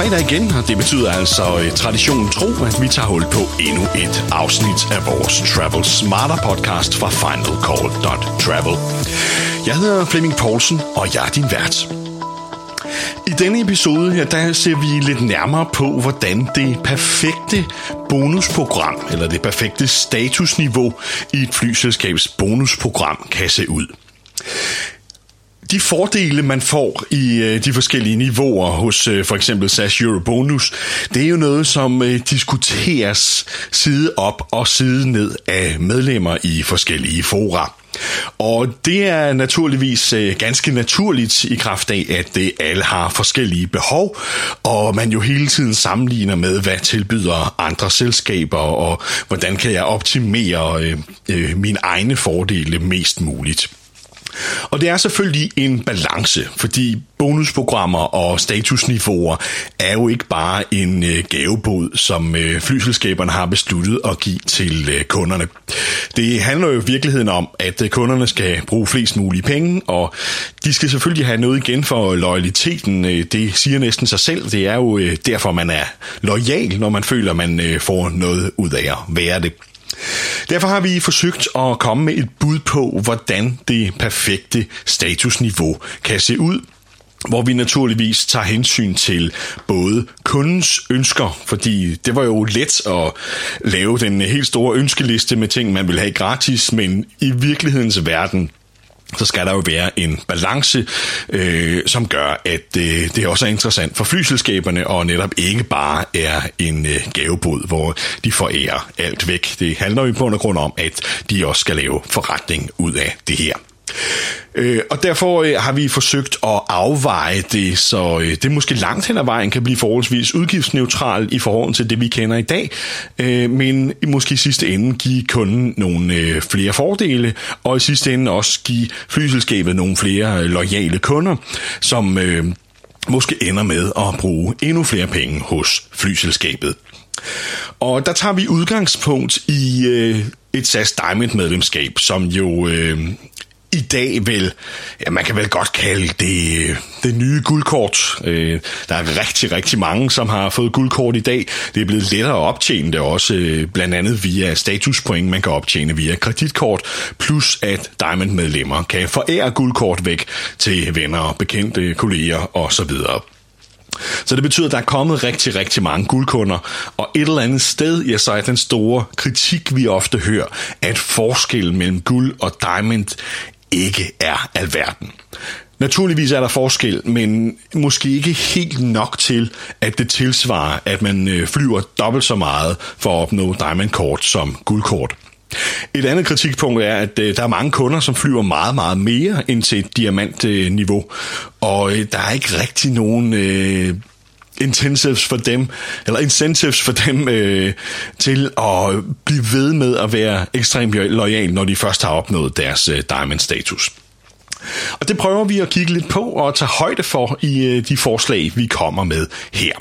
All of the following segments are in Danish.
fredag igen, og det betyder altså øh, traditionen tro, at vi tager hul på endnu et afsnit af vores Travel Smarter podcast fra finalcall.travel. Jeg hedder Flemming Poulsen, og jeg er din vært. I denne episode her, der ser vi lidt nærmere på, hvordan det perfekte bonusprogram, eller det perfekte statusniveau i et flyselskabs bonusprogram kan se ud de fordele, man får i øh, de forskellige niveauer hos øh, for eksempel SAS Eurobonus, det er jo noget, som øh, diskuteres side op og side ned af medlemmer i forskellige fora. Og det er naturligvis øh, ganske naturligt i kraft af, at det alle har forskellige behov, og man jo hele tiden sammenligner med, hvad tilbyder andre selskaber, og hvordan kan jeg optimere øh, øh, mine egne fordele mest muligt. Og det er selvfølgelig en balance, fordi bonusprogrammer og statusniveauer er jo ikke bare en øh, gavebod, som øh, flyselskaberne har besluttet at give til øh, kunderne. Det handler jo i virkeligheden om, at kunderne skal bruge flest mulige penge, og de skal selvfølgelig have noget igen for loyaliteten. Det siger næsten sig selv. Det er jo derfor, man er lojal, når man føler, man får noget ud af at være det. Derfor har vi forsøgt at komme med et bud på, hvordan det perfekte statusniveau kan se ud, hvor vi naturligvis tager hensyn til både kundens ønsker, fordi det var jo let at lave den helt store ønskeliste med ting, man vil have gratis, men i virkelighedens verden, så skal der jo være en balance, øh, som gør, at øh, det også er interessant for flyselskaberne, og netop ikke bare er en øh, gavebod, hvor de forærer alt væk. Det handler jo på grund om, at de også skal lave forretning ud af det her. Øh, og derfor øh, har vi forsøgt at afveje det, så øh, det måske langt hen ad vejen kan blive forholdsvis udgiftsneutralt i forhold til det, vi kender i dag, øh, men måske i sidste ende give kunden nogle øh, flere fordele, og i sidste ende også give flyselskabet nogle flere øh, lojale kunder, som øh, måske ender med at bruge endnu flere penge hos flyselskabet. Og der tager vi udgangspunkt i øh, et SAS Diamond medlemskab, som jo øh, i dag vel, ja, man kan vel godt kalde det det nye guldkort. Øh, der er rigtig, rigtig mange, som har fået guldkort i dag. Det er blevet lettere at optjene det også, øh, blandt andet via statuspoint, man kan optjene via kreditkort, plus at Diamond-medlemmer kan forære guldkort væk til venner, bekendte, kolleger osv. Så det betyder, at der er kommet rigtig, rigtig mange guldkunder, og et eller andet sted, ja, så er den store kritik, vi ofte hører, at forskellen mellem guld og diamond ikke er alverden. Naturligvis er der forskel, men måske ikke helt nok til, at det tilsvarer, at man øh, flyver dobbelt så meget for at opnå Diamond-kort som guldkort. Et andet kritikpunkt er, at øh, der er mange kunder, som flyver meget, meget mere end til et diamantniveau, og øh, der er ikke rigtig nogen øh, incentives for dem, eller incentives for dem øh, til at blive ved med at være ekstremt lojal, når de først har opnået deres øh, diamond-status. Og det prøver vi at kigge lidt på og tage højde for i øh, de forslag, vi kommer med her.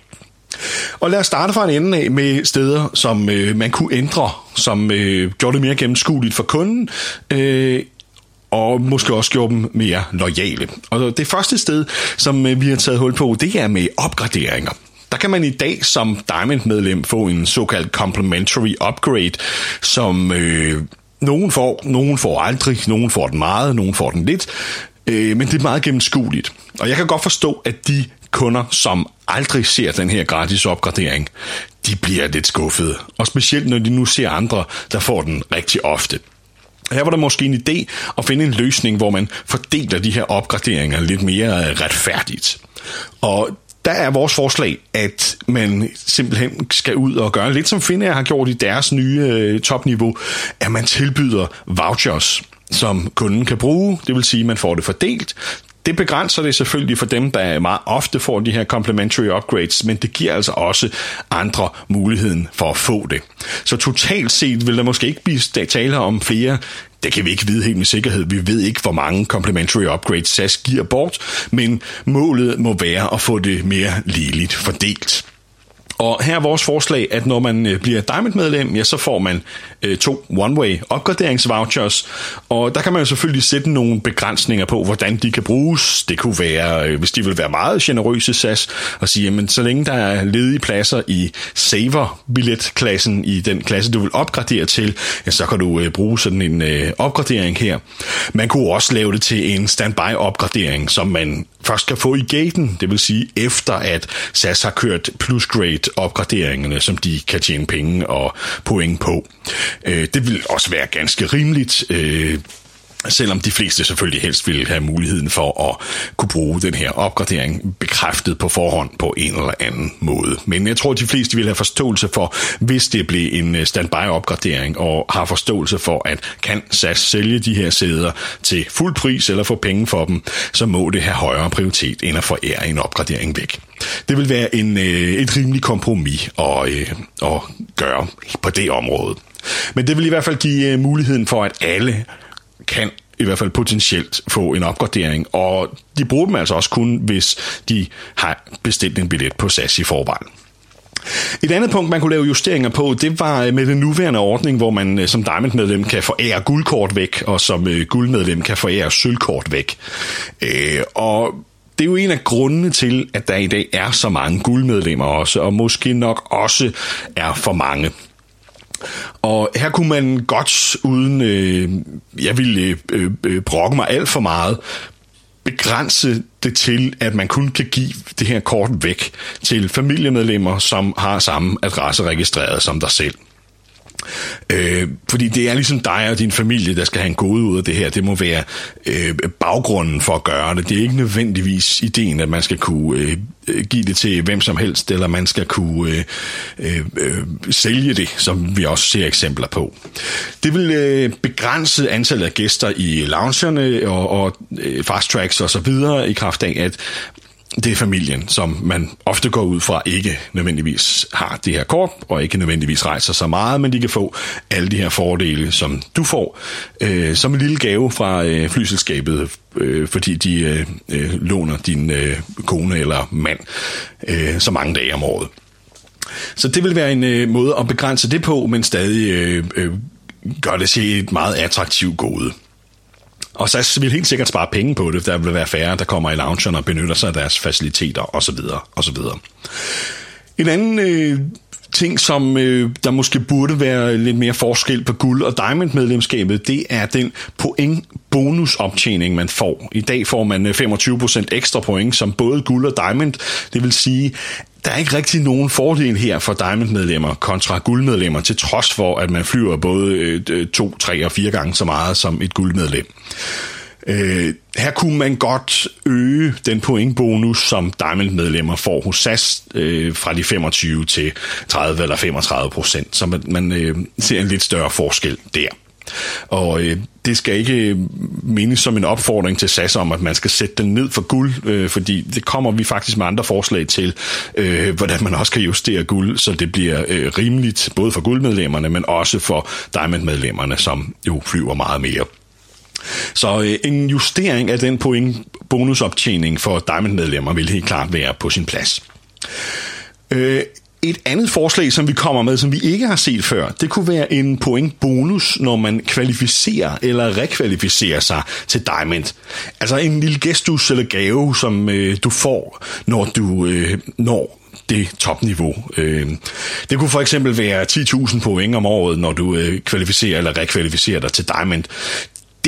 Og lad os starte fra en ende af med steder, som øh, man kunne ændre, som øh, gjorde det mere gennemskueligt for kunden, øh, og måske også gjorde dem mere lojale. Og det første sted, som øh, vi har taget hul på, det er med opgraderinger. Der kan man i dag som Diamond-medlem få en såkaldt complimentary upgrade, som øh, nogen får, nogen får aldrig, nogen får den meget, nogen får den lidt, øh, men det er meget gennemskueligt. Og jeg kan godt forstå, at de kunder, som aldrig ser den her gratis opgradering, de bliver lidt skuffede. Og specielt når de nu ser andre, der får den rigtig ofte. Her var der måske en idé at finde en løsning, hvor man fordeler de her opgraderinger lidt mere øh, retfærdigt. Og der er vores forslag, at man simpelthen skal ud og gøre lidt som Finnair har gjort i deres nye øh, topniveau, at man tilbyder vouchers som kunden kan bruge, det vil sige, at man får det fordelt det begrænser det selvfølgelig for dem, der meget ofte får de her complementary upgrades, men det giver altså også andre muligheden for at få det. Så totalt set vil der måske ikke blive tale om flere det kan vi ikke vide helt med sikkerhed. Vi ved ikke, hvor mange complementary upgrades SAS giver bort, men målet må være at få det mere ligeligt fordelt. Og her er vores forslag, at når man øh, bliver Diamond-medlem, ja, så får man øh, to one-way opgraderingsvouchers, og der kan man jo selvfølgelig sætte nogle begrænsninger på, hvordan de kan bruges. Det kunne være, øh, hvis de vil være meget generøse SAS, og sige, jamen så længe der er ledige pladser i Saver-billetklassen, i den klasse, du vil opgradere til, ja, så kan du øh, bruge sådan en øh, opgradering her. Man kunne også lave det til en standby-opgradering, som man først kan få i gaten, det vil sige efter at SAS har kørt plus grade opgraderingerne, som de kan tjene penge og point på. Øh, det vil også være ganske rimeligt. Øh, Selvom de fleste selvfølgelig helst ville have muligheden for at kunne bruge den her opgradering bekræftet på forhånd på en eller anden måde. Men jeg tror, at de fleste vil have forståelse for, hvis det bliver en øh, standby-opgradering, og har forståelse for, at kan SAS sælge de her sæder til fuld pris eller få penge for dem, så må det have højere prioritet end at forære en opgradering væk. Det vil være en, øh, et rimelig kompromis at, øh, at gøre på det område. Men det vil i hvert fald give muligheden for, at alle kan i hvert fald potentielt få en opgradering, og de bruger dem altså også kun, hvis de har bestilt en billet på SAS i forvejen. Et andet punkt, man kunne lave justeringer på, det var øh, med den nuværende ordning, hvor man øh, som Diamond-medlem kan forære guldkort væk, og som øh, guldmedlem kan forære sølvkort væk. Øh, og det er jo en af grundene til, at der i dag er så mange guldmedlemmer også, og måske nok også er for mange. Og her kunne man godt, uden øh, jeg ville øh, øh, brokke mig alt for meget, begrænse det til, at man kun kan give det her kort væk til familiemedlemmer, som har samme adresse registreret som dig selv. Øh, fordi det er ligesom dig og din familie, der skal have en gode ud af det her. Det må være øh, baggrunden for at gøre det. Det er ikke nødvendigvis ideen, at man skal kunne øh, øh, give det til hvem som helst, eller man skal kunne øh, øh, øh, sælge det, som vi også ser eksempler på. Det vil øh, begrænse antallet af gæster i loungerne og, og øh, fast tracks og så videre i kraft af, at det er familien, som man ofte går ud fra ikke nødvendigvis har det her kort, og ikke nødvendigvis rejser så meget, men de kan få alle de her fordele, som du får, øh, som en lille gave fra øh, flyselskabet, øh, fordi de øh, øh, låner din øh, kone eller mand øh, så mange dage om året. Så det vil være en øh, måde at begrænse det på, men stadig øh, øh, gør det til et meget attraktivt gode. Og så vil helt sikkert spare penge på det, der vil være færre, der kommer i loungen og benytter sig af deres faciliteter osv. osv. En anden øh, ting, som øh, der måske burde være lidt mere forskel på guld- og diamond-medlemskabet, det er den point bonusoptjening, man får. I dag får man øh, 25% ekstra point som både guld og diamond. Det vil sige, der er ikke rigtig nogen fordel her for Diamond-medlemmer kontra guldmedlemmer, til trods for, at man flyver både øh, øh, to, tre og fire gange så meget som et guldmedlem. Øh, her kunne man godt øge den pointbonus, som Diamond-medlemmer får hos SAS øh, fra de 25 til 30 eller 35 procent, så man, man øh, ser en lidt større forskel der. Og øh, det skal ikke øh, menes som en opfordring til SAS om, at man skal sætte den ned for guld, øh, fordi det kommer vi faktisk med andre forslag til, øh, hvordan man også kan justere guld, så det bliver øh, rimeligt både for guldmedlemmerne, men også for diamond-medlemmerne, som jo flyver meget mere. Så øh, en justering af den point bonusoptjening for Diamond-medlemmer vil helt klart være på sin plads. Øh, et andet forslag, som vi kommer med, som vi ikke har set før, det kunne være en point bonus, når man kvalificerer eller rekvalificerer sig til Diamond. Altså en lille gestus eller gave, som øh, du får, når du øh, når det topniveau. Øh, det kunne for eksempel være 10.000 point om året, når du øh, kvalificerer eller rekvalificerer dig til Diamond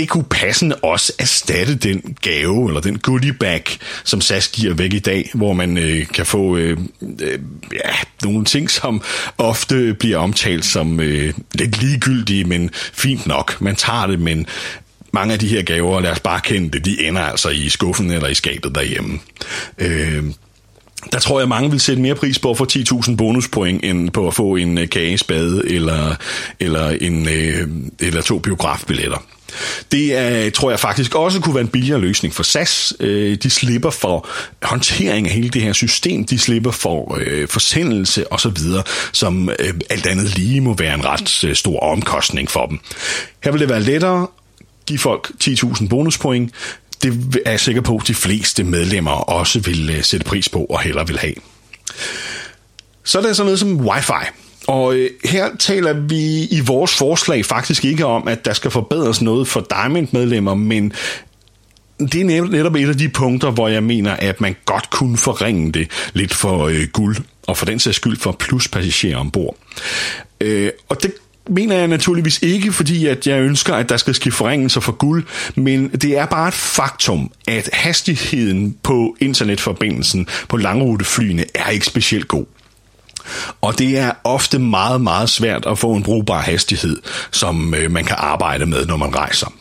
det kunne passende også erstatte den gave, eller den goodie bag, som SAS giver væk i dag, hvor man øh, kan få øh, øh, ja, nogle ting, som ofte bliver omtalt som øh, lidt ligegyldige, men fint nok. Man tager det, men mange af de her gaver, lad os bare kende det, de ender altså i skuffen eller i skabet derhjemme. Øh, der tror jeg, mange vil sætte mere pris på at få 10.000 bonuspoint, end på at få en øh, kagespade eller, eller, en, øh, eller to biografbilletter. Det er, tror jeg faktisk også kunne være en billigere løsning for SAS. Øh, de slipper for håndtering af hele det her system, de slipper for øh, forsendelse osv., som øh, alt andet lige må være en ret øh, stor omkostning for dem. Her vil det være lettere give folk 10.000 bonuspoint. Det er jeg sikker på, at de fleste medlemmer også vil øh, sætte pris på og heller vil have. Så er der sådan noget som wifi. Og øh, her taler vi i vores forslag faktisk ikke om, at der skal forbedres noget for Diamond-medlemmer, men det er netop et af de punkter, hvor jeg mener, at man godt kunne forringe det lidt for øh, guld, og for den sags skyld for pluspassagerer ombord. Øh, og det mener jeg naturligvis ikke, fordi at jeg ønsker, at der skal ske forringelser for guld, men det er bare et faktum, at hastigheden på internetforbindelsen på langruteflyene er ikke specielt god. Og det er ofte meget, meget svært at få en brugbar hastighed, som øh, man kan arbejde med, når man rejser.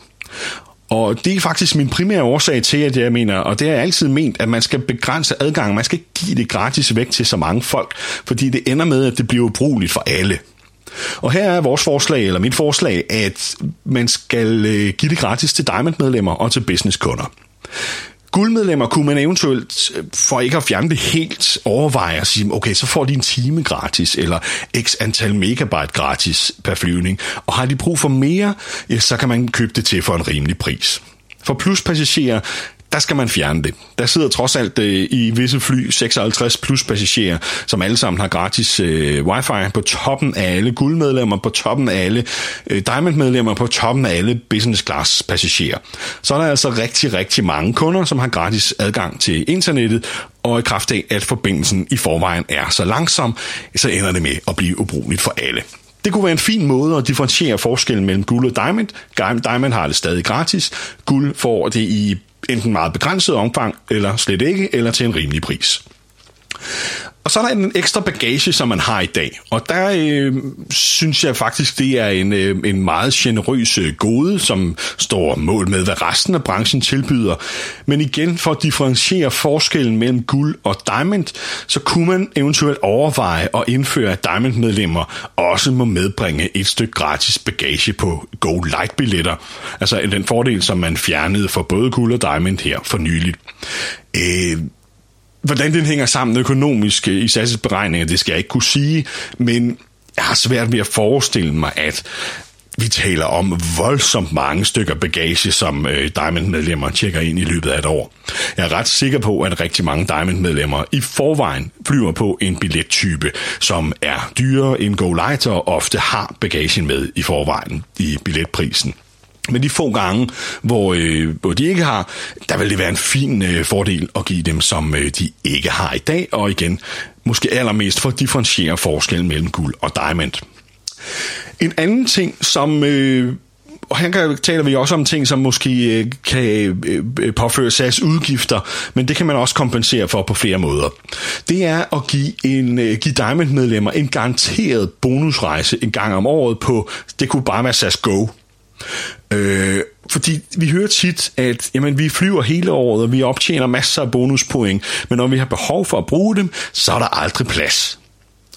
Og det er faktisk min primære årsag til, at jeg mener, og det har jeg altid ment, at man skal begrænse adgangen. Man skal ikke give det gratis væk til så mange folk, fordi det ender med, at det bliver ubrugeligt for alle. Og her er vores forslag, eller mit forslag, at man skal øh, give det gratis til Diamond-medlemmer og til businesskunder. Guldmedlemmer kunne man eventuelt, øh, for ikke at fjerne det helt, overveje at sige, okay, så får de en time gratis, eller x antal megabyte gratis per flyvning. Og har de brug for mere, ja, så kan man købe det til for en rimelig pris. For pluspassagerer, der skal man fjerne det. Der sidder trods alt øh, i visse fly 56 plus passagerer, som alle sammen har gratis øh, wifi på toppen af alle guldmedlemmer, på toppen af alle øh, diamond-medlemmer, på toppen af alle business class passagerer. Så er der altså rigtig, rigtig mange kunder, som har gratis adgang til internettet, og i kraft af, at forbindelsen i forvejen er så langsom, så ender det med at blive ubrugeligt for alle. Det kunne være en fin måde at differentiere forskellen mellem guld og diamond. Diamond har det stadig gratis. Guld får det i enten meget begrænset omfang, eller slet ikke, eller til en rimelig pris. Og så er der en ekstra bagage, som man har i dag. Og der øh, synes jeg faktisk, det er en, øh, en meget generøs øh, gode, som står mål med, hvad resten af branchen tilbyder. Men igen, for at differentiere forskellen mellem guld og diamond, så kunne man eventuelt overveje at indføre, at diamond-medlemmer også må medbringe et stykke gratis bagage på Go Light-billetter. Altså den fordel, som man fjernede for både guld og diamond her for nyligt. Øh, Hvordan den hænger sammen økonomisk øh, i SAS' beregninger, det skal jeg ikke kunne sige, men jeg har svært ved at forestille mig, at vi taler om voldsomt mange stykker bagage, som øh, Diamond-medlemmer tjekker ind i løbet af et år. Jeg er ret sikker på, at rigtig mange Diamond-medlemmer i forvejen flyver på en billettype, som er dyrere end Go Lighter og ofte har bagagen med i forvejen i billetprisen. Men de få gange, hvor, øh, hvor de ikke har, der vil det være en fin øh, fordel at give dem, som øh, de ikke har i dag. Og igen, måske allermest for at differentiere forskellen mellem guld og diamond. En anden ting, som... Øh, og her taler vi også om ting, som måske øh, kan øh, øh, påføre SAS udgifter, men det kan man også kompensere for på flere måder. Det er at give, en, give Diamond-medlemmer en garanteret bonusrejse en gang om året på, det kunne bare være SAS Go. Øh, fordi vi hører tit, at jamen, vi flyver hele året, og vi optjener masser af bonuspoint, men når vi har behov for at bruge dem, så er der aldrig plads.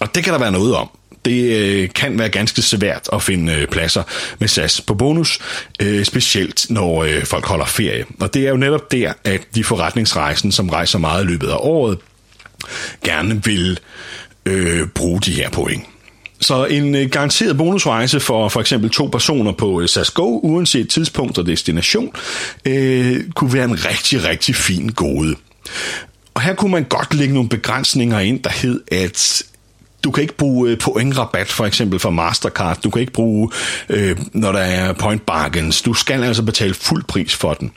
Og det kan der være noget om. Det øh, kan være ganske svært at finde øh, pladser med SAS på bonus, øh, specielt når øh, folk holder ferie. Og det er jo netop der, at de forretningsrejsen, som rejser meget i løbet af året, gerne vil øh, bruge de her point. Så en øh, garanteret bonusrejse for for eksempel to personer på øh, SAS Go, uanset tidspunkt og destination, øh, kunne være en rigtig, rigtig fin gode. Og her kunne man godt lægge nogle begrænsninger ind, der hed, at du kan ikke bruge øh, pointrabat for eksempel for Mastercard. Du kan ikke bruge, øh, når der er point bargains. Du skal altså betale fuld pris for den.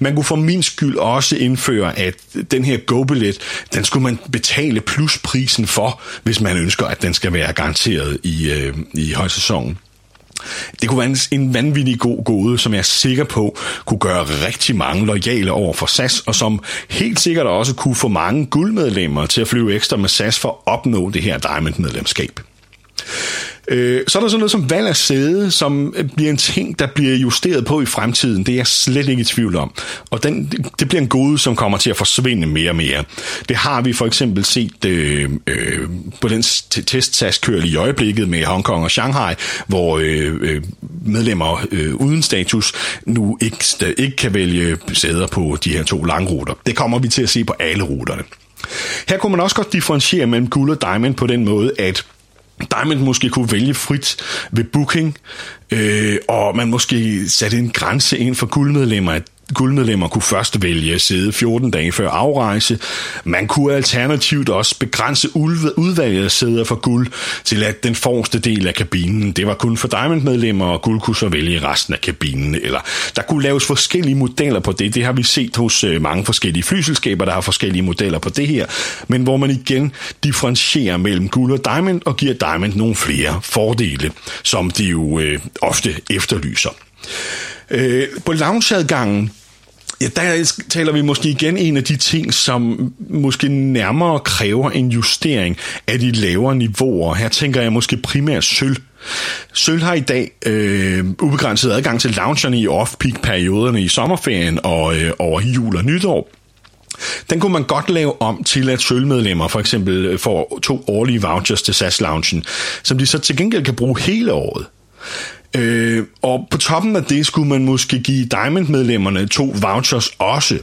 Man kunne for min skyld også indføre, at den her go-billet, den skulle man betale plus prisen for, hvis man ønsker, at den skal være garanteret i, øh, i højsæsonen. Det kunne være en vanvittig god gode, som jeg er sikker på kunne gøre rigtig mange lojale over for SAS, og som helt sikkert også kunne få mange guldmedlemmer til at flyve ekstra med SAS for at opnå det her Diamond-medlemskab. Øh, så er der sådan noget som valg af sæde, som øh, bliver en ting, der bliver justeret på i fremtiden. Det er jeg slet ikke i tvivl om. Og den, det bliver en gode, som kommer til at forsvinde mere og mere. Det har vi for eksempel set øh, øh, på den testkørsel i øjeblikket med Hongkong og Shanghai, hvor øh, øh, medlemmer øh, uden status nu ikke, ikke kan vælge sæder på de her to langruter. Det kommer vi til at se på alle ruterne. Her kunne man også godt differentiere mellem guld og diamond på den måde, at Diamond måske kunne vælge frit ved booking, øh, og man måske satte en grænse ind for guldmedlemmer, at guldmedlemmer kunne først vælge at sidde 14 dage før afrejse. Man kunne alternativt også begrænse udvalget af sæder for guld til at den forreste del af kabinen, det var kun for Diamond-medlemmer, og guld kunne så vælge resten af kabinen. Eller der kunne laves forskellige modeller på det. Det har vi set hos øh, mange forskellige flyselskaber, der har forskellige modeller på det her, men hvor man igen differentierer mellem guld og Diamond og giver Diamond nogle flere fordele, som de jo øh, ofte efterlyser. Øh, på loungeadgangen, Ja, der taler vi måske igen en af de ting, som måske nærmere kræver en justering af de lavere niveauer. Her tænker jeg måske primært sølv. Sølv har i dag øh, ubegrænset adgang til loungerne i off-peak-perioderne i sommerferien og øh, over jul og nytår. Den kunne man godt lave om til, at sølvmedlemmer for eksempel øh, får to årlige vouchers til SAS-loungen, som de så til gengæld kan bruge hele året. Øh, og på toppen af det skulle man måske give Diamond-medlemmerne to vouchers også.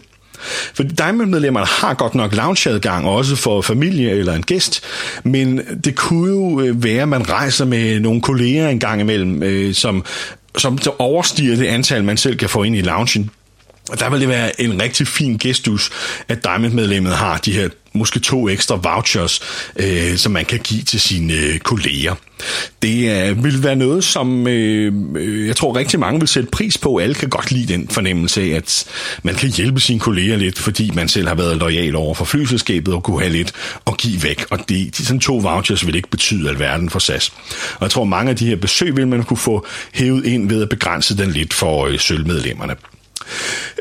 For Diamond-medlemmerne har godt nok loungeadgang også for familie eller en gæst, men det kunne jo øh, være, at man rejser med nogle kolleger en gang imellem, øh, som, som overstiger det antal, man selv kan få ind i loungen. Og der vil det være en rigtig fin gestus, at Diamond-medlemmet har de her måske to ekstra vouchers, øh, som man kan give til sine øh, kolleger. Det øh, vil være noget, som øh, øh, jeg tror rigtig mange vil sætte pris på. Alle kan godt lide den fornemmelse af, at man kan hjælpe sine kolleger lidt, fordi man selv har været lojal over for flyselskabet og kunne have lidt at give væk. Og det, de, sådan to vouchers vil ikke betyde alverden for SAS. Og jeg tror, mange af de her besøg vil man kunne få hævet ind ved at begrænse den lidt for øh, sølvmedlemmerne.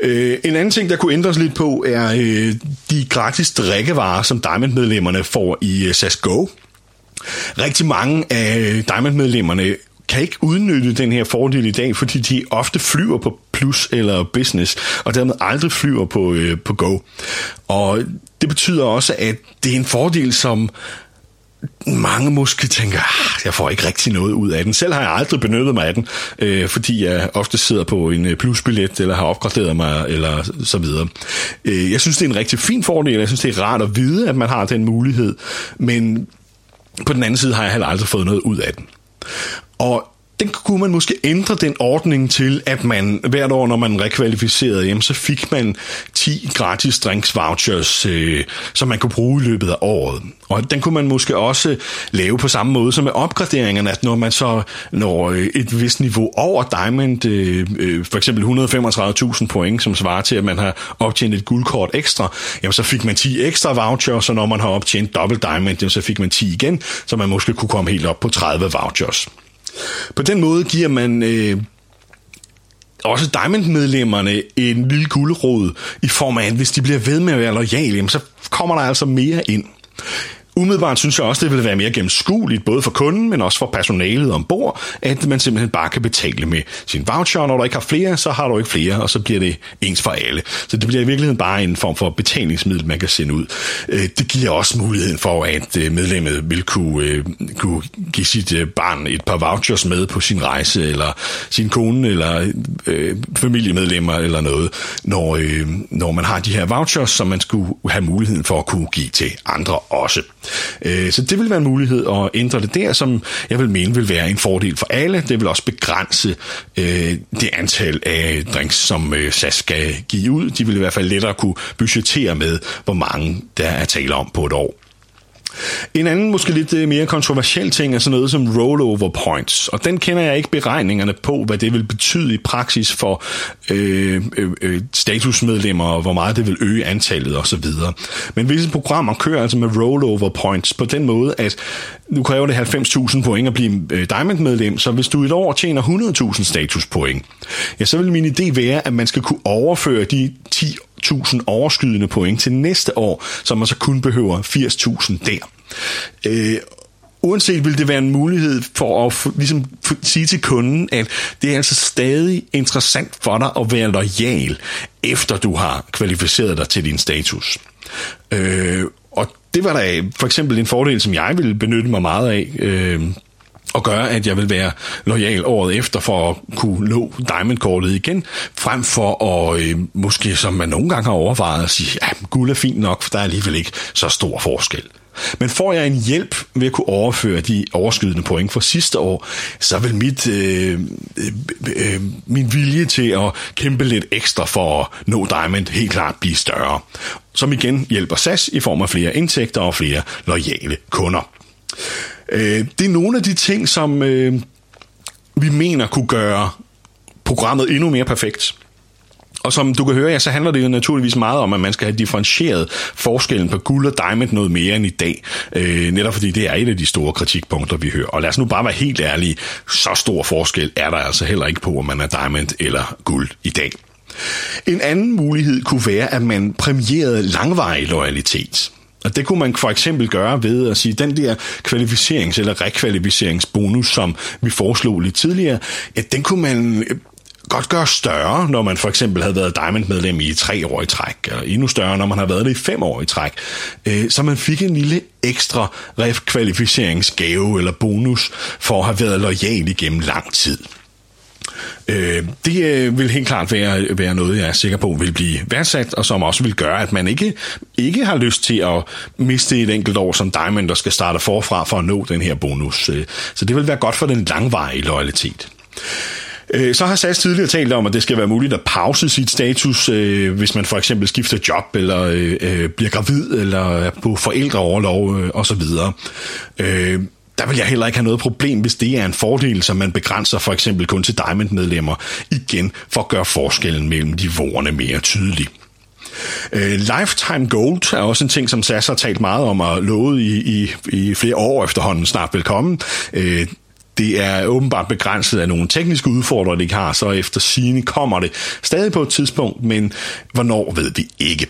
Øh, en anden ting, der kunne ændres lidt på, er øh, de gratis drikkevarer, som Diamond-medlemmerne får i øh, SAS Go. Rigtig mange af øh, Diamond-medlemmerne kan ikke udnytte den her fordel i dag, fordi de ofte flyver på plus eller business, og dermed aldrig flyver på, øh, på Go. Og det betyder også, at det er en fordel, som mange måske tænker, ah, jeg får ikke rigtig noget ud af den. Selv har jeg aldrig benyttet mig af den, øh, fordi jeg ofte sidder på en øh, plusbillet, eller har opgraderet mig, eller så videre. Øh, jeg synes, det er en rigtig fin fordel. Jeg synes, det er rart at vide, at man har den mulighed. Men på den anden side har jeg heller aldrig fået noget ud af den. Og den kunne man måske ændre den ordning til, at man hvert år, når man rekvalificerede hjem, så fik man 10 gratis drinks vouchers, øh, som man kunne bruge i løbet af året. Og den kunne man måske også lave på samme måde som med opgraderingerne, at når man så når øh, et vist niveau over Diamond, øh, øh, for eksempel 135.000 point, som svarer til, at man har optjent et guldkort ekstra, jamen så fik man 10 ekstra vouchers, og når man har optjent dobbelt Diamond, jamen så fik man 10 igen, så man måske kunne komme helt op på 30 vouchers. På den måde giver man øh, også Diamond-medlemmerne en lille gulderod i form af, at hvis de bliver ved med at være lojale, så kommer der altså mere ind. Umiddelbart synes jeg også, det vil være mere gennemskueligt, både for kunden, men også for personalet ombord, at man simpelthen bare kan betale med sin voucher, når du ikke har flere, så har du ikke flere, og så bliver det ens for alle. Så det bliver i virkeligheden bare en form for betalingsmiddel, man kan sende ud. Øh, det giver også muligheden for, at øh, medlemmet vil kunne, øh, kunne give sit barn et par vouchers med på sin rejse, eller sin kone, eller øh, familiemedlemmer, eller noget, når, øh, når man har de her vouchers, som man skulle have muligheden for at kunne give til andre også. Øh, så det vil være en mulighed at ændre det der, som jeg vil mene vil være en fordel for alle. Det vil også begrænse øh, det antal af drinks, som øh, SAS skal give ud. De vil i hvert fald lettere kunne budgettere med, hvor mange der er tale om på et år. En anden, måske lidt øh, mere kontroversiel ting, er sådan noget som rollover points, og den kender jeg ikke beregningerne på, hvad det vil betyde i praksis for øh, øh, øh statusmedlemmer, og hvor meget det vil øge antallet osv. Men visse programmer kører altså med rollover points på den måde, at nu kræver det 90.000 point at blive øh, Diamond-medlem, så hvis du et år tjener 100.000 statuspoint, ja, så vil min idé være, at man skal kunne overføre de 10 1000 overskydende point til næste år, så man så kun behøver 80.000 der. Øh, uanset vil det være en mulighed for at ligesom, sige til kunden, at det er altså stadig interessant for dig at være lojal, efter du har kvalificeret dig til din status. Øh, og det var da for eksempel en fordel, som jeg ville benytte mig meget af. Øh, og gøre, at jeg vil være lojal året efter for at kunne nå diamondkortet igen, frem for at øh, måske, som man nogle gange har overvejet, at sige, ja, guld er fint nok, for der er alligevel ikke så stor forskel. Men får jeg en hjælp ved at kunne overføre de overskydende point fra sidste år, så vil mit, øh, øh, øh, min vilje til at kæmpe lidt ekstra for at nå Diamond helt klart blive større. Som igen hjælper SAS i form af flere indtægter og flere lojale kunder. Øh, det er nogle af de ting, som øh, vi mener kunne gøre programmet endnu mere perfekt. Og som du kan høre, ja, så handler det jo naturligvis meget om, at man skal have differentieret forskellen på guld og diamond noget mere end i dag. Øh, netop fordi det er et af de store kritikpunkter, vi hører. Og lad os nu bare være helt ærlige, så stor forskel er der altså heller ikke på, om man er diamond eller guld i dag. En anden mulighed kunne være, at man præmierede langvarig loyalitet. Og det kunne man for eksempel gøre ved at sige, den der kvalificerings- eller rekvalificeringsbonus, som vi foreslog lidt tidligere, ja, den kunne man øh, godt gøre større, når man for eksempel havde været Diamond-medlem i tre år i træk, og endnu større, når man har været det i fem år i træk. Øh, så man fik en lille ekstra rekvalificeringsgave eller bonus for at have været lojal igennem lang tid. Øh, det øh, vil helt klart være, være noget, jeg er sikker på vil blive værdsat, og som også vil gøre, at man ikke, ikke har lyst til at miste et enkelt år som Diamond, der skal starte forfra for at nå den her bonus. Øh, så det vil være godt for den langvarige loyalitet. Øh, så har SAS tidligere talt om, at det skal være muligt at pause sit status, øh, hvis man for eksempel skifter job, eller bliver gravid, eller er på forældreoverlov osv. Der vil jeg heller ikke have noget problem, hvis det er en fordel, som man begrænser for eksempel kun til Diamond-medlemmer, igen for at gøre forskellen mellem niveauerne mere tydelig. Uh, lifetime Gold er også en ting, som SAS har talt meget om og lovet i, i, i flere år efterhånden snart velkommen. Uh, øh, det er åbenbart begrænset af nogle tekniske udfordringer, de har, så efter sine kommer det stadig på et tidspunkt, men hvornår ved vi ikke.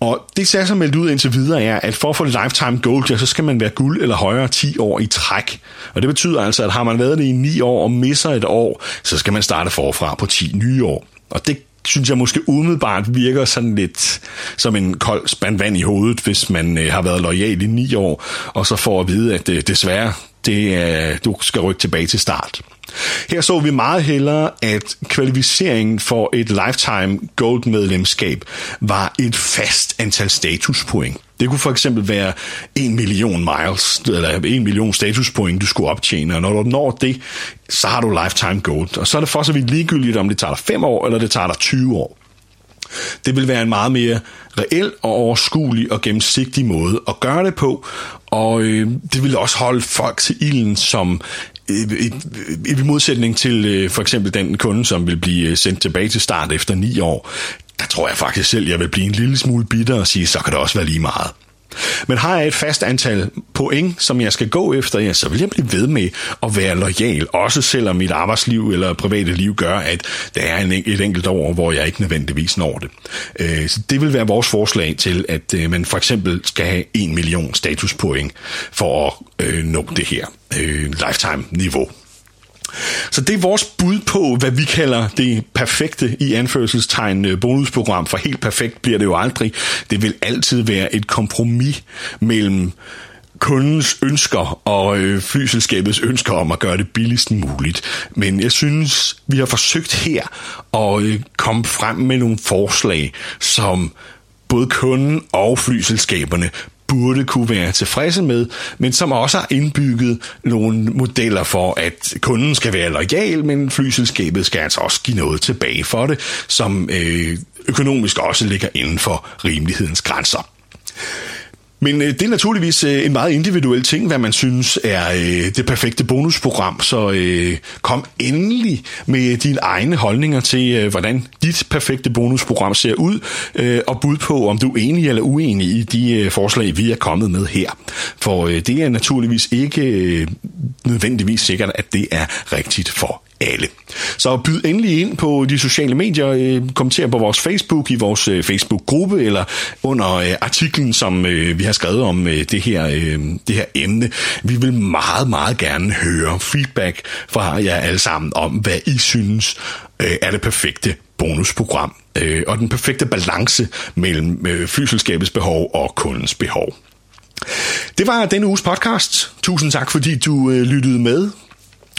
Og det ser så meldt ud indtil videre er, at for at få Lifetime Gold, ja, så skal man være guld eller højere 10 år i træk. Og det betyder altså, at har man været det i 9 år og misser et år, så skal man starte forfra på 10 nye år. Og det synes jeg måske umiddelbart virker sådan lidt som en kold spand vand i hovedet, hvis man øh, har været lojal i 9 år, og så får at vide, at øh, desværre det øh, du skal rykke tilbage til start. Her så vi meget hellere, at kvalificeringen for et lifetime gold medlemskab var et fast antal statuspoint. Det kunne for eksempel være 1 million miles, eller 1 million statuspoint, du skulle optjene, og når du når det, så har du lifetime gold. Og så er det for så vidt ligegyldigt, om det tager dig 5 år, eller det tager dig 20 år. Det vil være en meget mere reel og overskuelig og gennemsigtig måde at gøre det på, og øh, det vil også holde folk til ilden, som i, i, i modsætning til øh, for eksempel den kunde, som vil blive øh, sendt tilbage til start efter ni år, der tror jeg faktisk selv, jeg vil blive en lille smule bitter og sige, så kan det også være lige meget. Men har jeg et fast antal point, som jeg skal gå efter, ja, så vil jeg blive ved med at være lojal, også selvom mit arbejdsliv eller private liv gør, at der er en, et enkelt år, hvor jeg ikke nødvendigvis når det. Øh, så det vil være vores forslag til, at øh, man for eksempel skal have en million statuspoint for at øh, nå det her øh, lifetime-niveau. Så det er vores bud på, hvad vi kalder det perfekte i anførselstegn øh, bonusprogram, for helt perfekt bliver det jo aldrig. Det vil altid være et kompromis mellem kundens ønsker og øh, flyselskabets ønsker om at gøre det billigst muligt. Men jeg synes, vi har forsøgt her at øh, komme frem med nogle forslag, som både kunden og flyselskaberne burde kunne være tilfredse med, men som også har indbygget nogle modeller for, at kunden skal være lojal, men flyselskabet skal altså også give noget tilbage for det, som øh, økonomisk også ligger inden for rimelighedens grænser. Men øh, det er naturligvis øh, en meget individuel ting, hvad man synes er øh, det perfekte bonusprogram. Så øh, kom endelig med dine egne holdninger til, øh, hvordan dit perfekte bonusprogram ser ud, øh, og bud på, om du er enig eller uenig i de øh, forslag, vi er kommet med her. For øh, det er naturligvis ikke øh, nødvendigvis sikkert, at det er rigtigt for alle. Så byd endelig ind på de sociale medier, øh, kommenter på vores Facebook, i vores øh, Facebook-gruppe, eller under øh, artiklen, som vi har skrevet om det her, det her emne. Vi vil meget, meget gerne høre feedback fra jer alle sammen om, hvad I synes er det perfekte bonusprogram, og den perfekte balance mellem flyselskabets behov og kundens behov. Det var denne uges podcast. Tusind tak, fordi du lyttede med.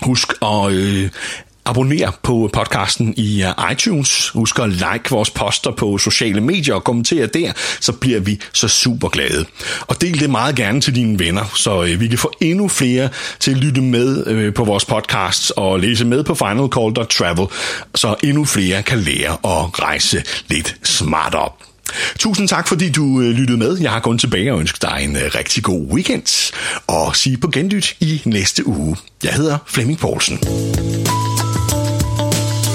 Husk at øh, abonner på podcasten i uh, iTunes. Husk at like vores poster på sociale medier og kommentere der, så bliver vi så super glade. Og del det meget gerne til dine venner, så øh, vi kan få endnu flere til at lytte med øh, på vores podcasts og læse med på finalcall.travel, så endnu flere kan lære at rejse lidt smartere. Tusind tak, fordi du øh, lyttede med. Jeg har kun tilbage og ønsker dig en øh, rigtig god weekend, og sige på gendyt i næste uge. Jeg hedder Flemming Poulsen.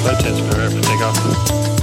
Flight test prepare for.